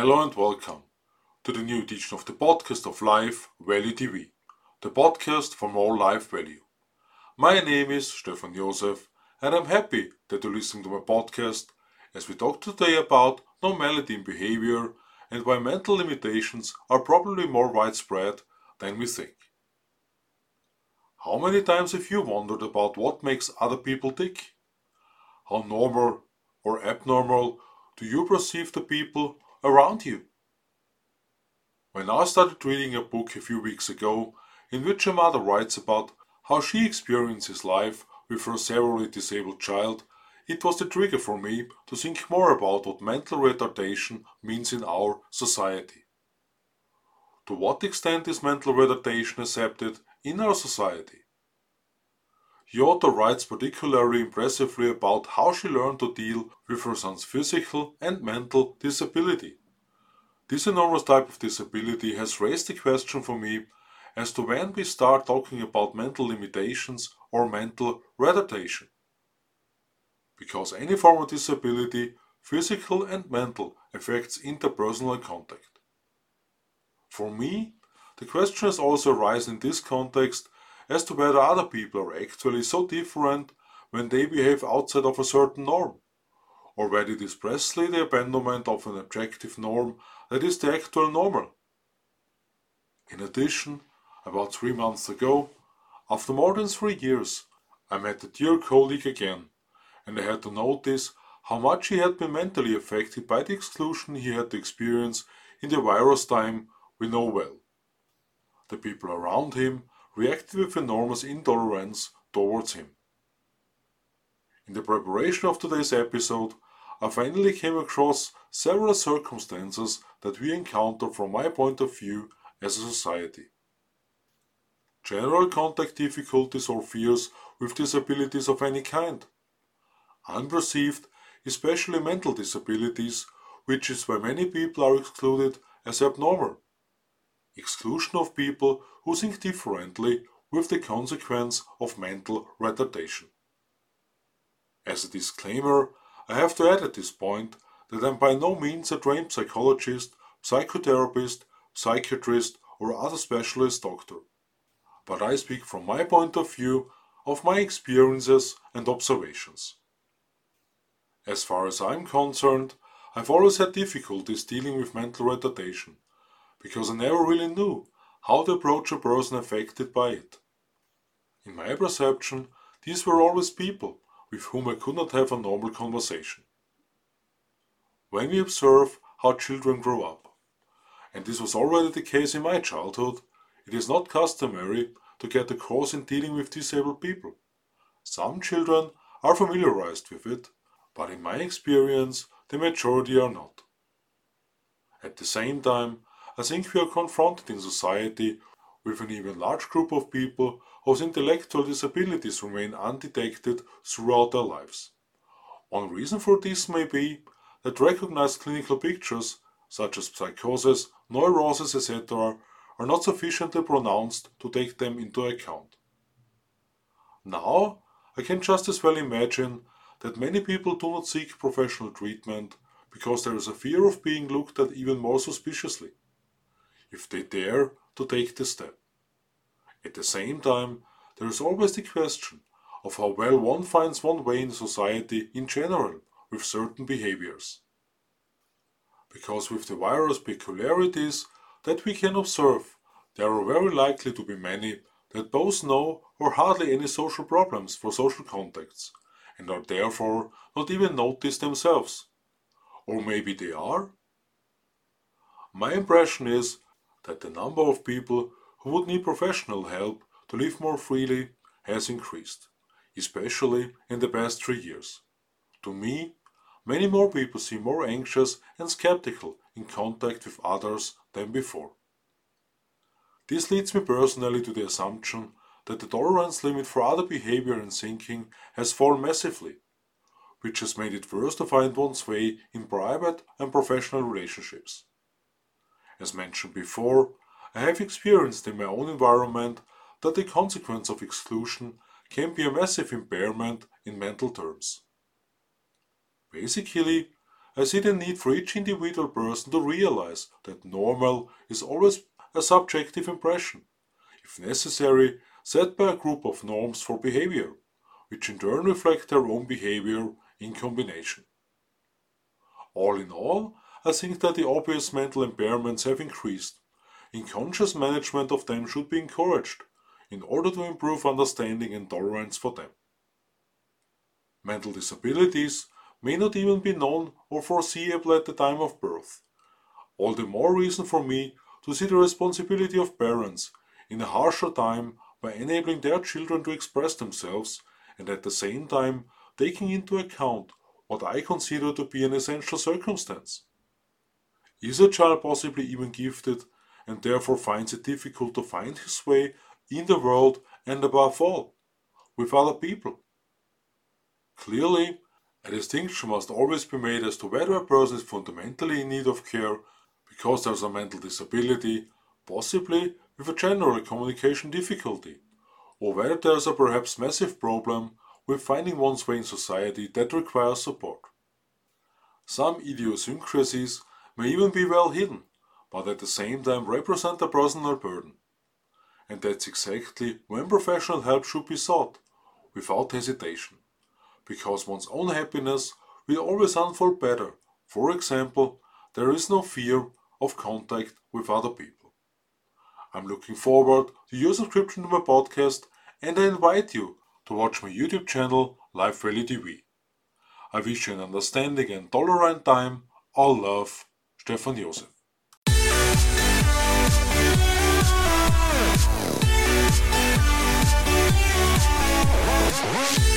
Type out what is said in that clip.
Hello and welcome to the new edition of the podcast of Life Value TV, the podcast for more life value. My name is Stefan Josef and I'm happy that you're listening to my podcast as we talk today about normality in behavior and why mental limitations are probably more widespread than we think. How many times have you wondered about what makes other people tick? How normal or abnormal do you perceive the people around you? When I started reading a book a few weeks ago in which a mother writes about how she experiences life with her severely disabled child, it was the trigger for me to think more about what mental retardation means in our society. To what extent is mental retardation accepted in our society? The author writes particularly impressively about how she learned to deal with her son's physical and mental disability. This enormous type of disability has raised the question for me as to when we start talking about mental limitations or mental retardation. Because any form of disability, physical and mental, affects interpersonal contact. For me, the question has also arisen in this context as to whether other people are actually so different when they behave outside of a certain norm, or whether it is precisely the abandonment of an objective norm that is the actual normal. In addition, about three months ago, after more than three years, I met a dear colleague again, and I had to notice how much he had been mentally affected by the exclusion he had to experience in the virus time we know well. The people around him reacted with enormous intolerance towards him. In the preparation of today's episode, I finally came across several circumstances that we encounter from my point of view as a society. General contact difficulties or fears with disabilities of any kind. Unperceived, especially mental disabilities, which is why many people are excluded as abnormal exclusion of people who think differently with the consequence of mental retardation. As a disclaimer, I have to add at this point that I'm by no means a trained psychologist, psychotherapist, psychiatrist, or other specialist doctor, but I speak from my point of view of my experiences and observations. As far as I'm concerned, I've always had difficulties dealing with mental retardation because I never really knew how to approach a person affected by it. In my perception, these were always people with whom I could not have a normal conversation. When we observe how children grow up, and this was already the case in my childhood, it is not customary to get a course in dealing with disabled people. Some children are familiarized with it, but in my experience, the majority are not. At the same time, I think we are confronted in society with an even large group of people whose intellectual disabilities remain undetected throughout their lives. One reason for this may be that recognized clinical pictures, such as psychosis, neurosis, etc., are not sufficiently pronounced to take them into account. Now, I can just as well imagine that many people do not seek professional treatment because there is a fear of being looked at even more suspiciously if they dare to take the step. At the same time, there is always the question of how well one finds one way in society in general with certain behaviors. Because with the virus peculiarities that we can observe, there are very likely to be many that both know or hardly any social problems for social contacts and are therefore not even noticed themselves. Or maybe they are? My impression is that the number of people who would need professional help to live more freely has increased, especially in the past three years. To me, many more people seem more anxious and skeptical in contact with others than before. This leads me personally to the assumption that the tolerance limit for other behavior and thinking has fallen massively, which has made it worse to find one's way in private and professional relationships. As mentioned before, I have experienced in my own environment that the consequence of exclusion can be a massive impairment in mental terms. Basically, I see the need for each individual person to realize that normal is always a subjective impression, if necessary, set by a group of norms for behavior, which in turn reflect their own behavior in combination. All in all, I think that the obvious mental impairments have increased. In conscious management of them should be encouraged in order to improve understanding and tolerance for them. Mental disabilities may not even be known or foreseeable at the time of birth. All the more reason for me to see the responsibility of parents in a harsher time by enabling their children to express themselves and at the same time taking into account what I consider to be an essential circumstance. Is a child possibly even gifted and therefore finds it difficult to find his way in the world and above all, with other people? Clearly, a distinction must always be made as to whether a person is fundamentally in need of care because there's a mental disability, possibly with a general communication difficulty, or whether there's a perhaps massive problem with finding one's way in society that requires support. Some idiosyncrasies may even be well hidden, but at the same time represent a personal burden. And that's exactly when professional help should be sought, without hesitation because one's own happiness will always unfold better. For example, there is no fear of contact with other people. I'm looking forward to your subscription to my podcast and I invite you to watch my YouTube channel Life Value TV. I wish you an understanding and tolerant time. All love, Stefan Josef. What?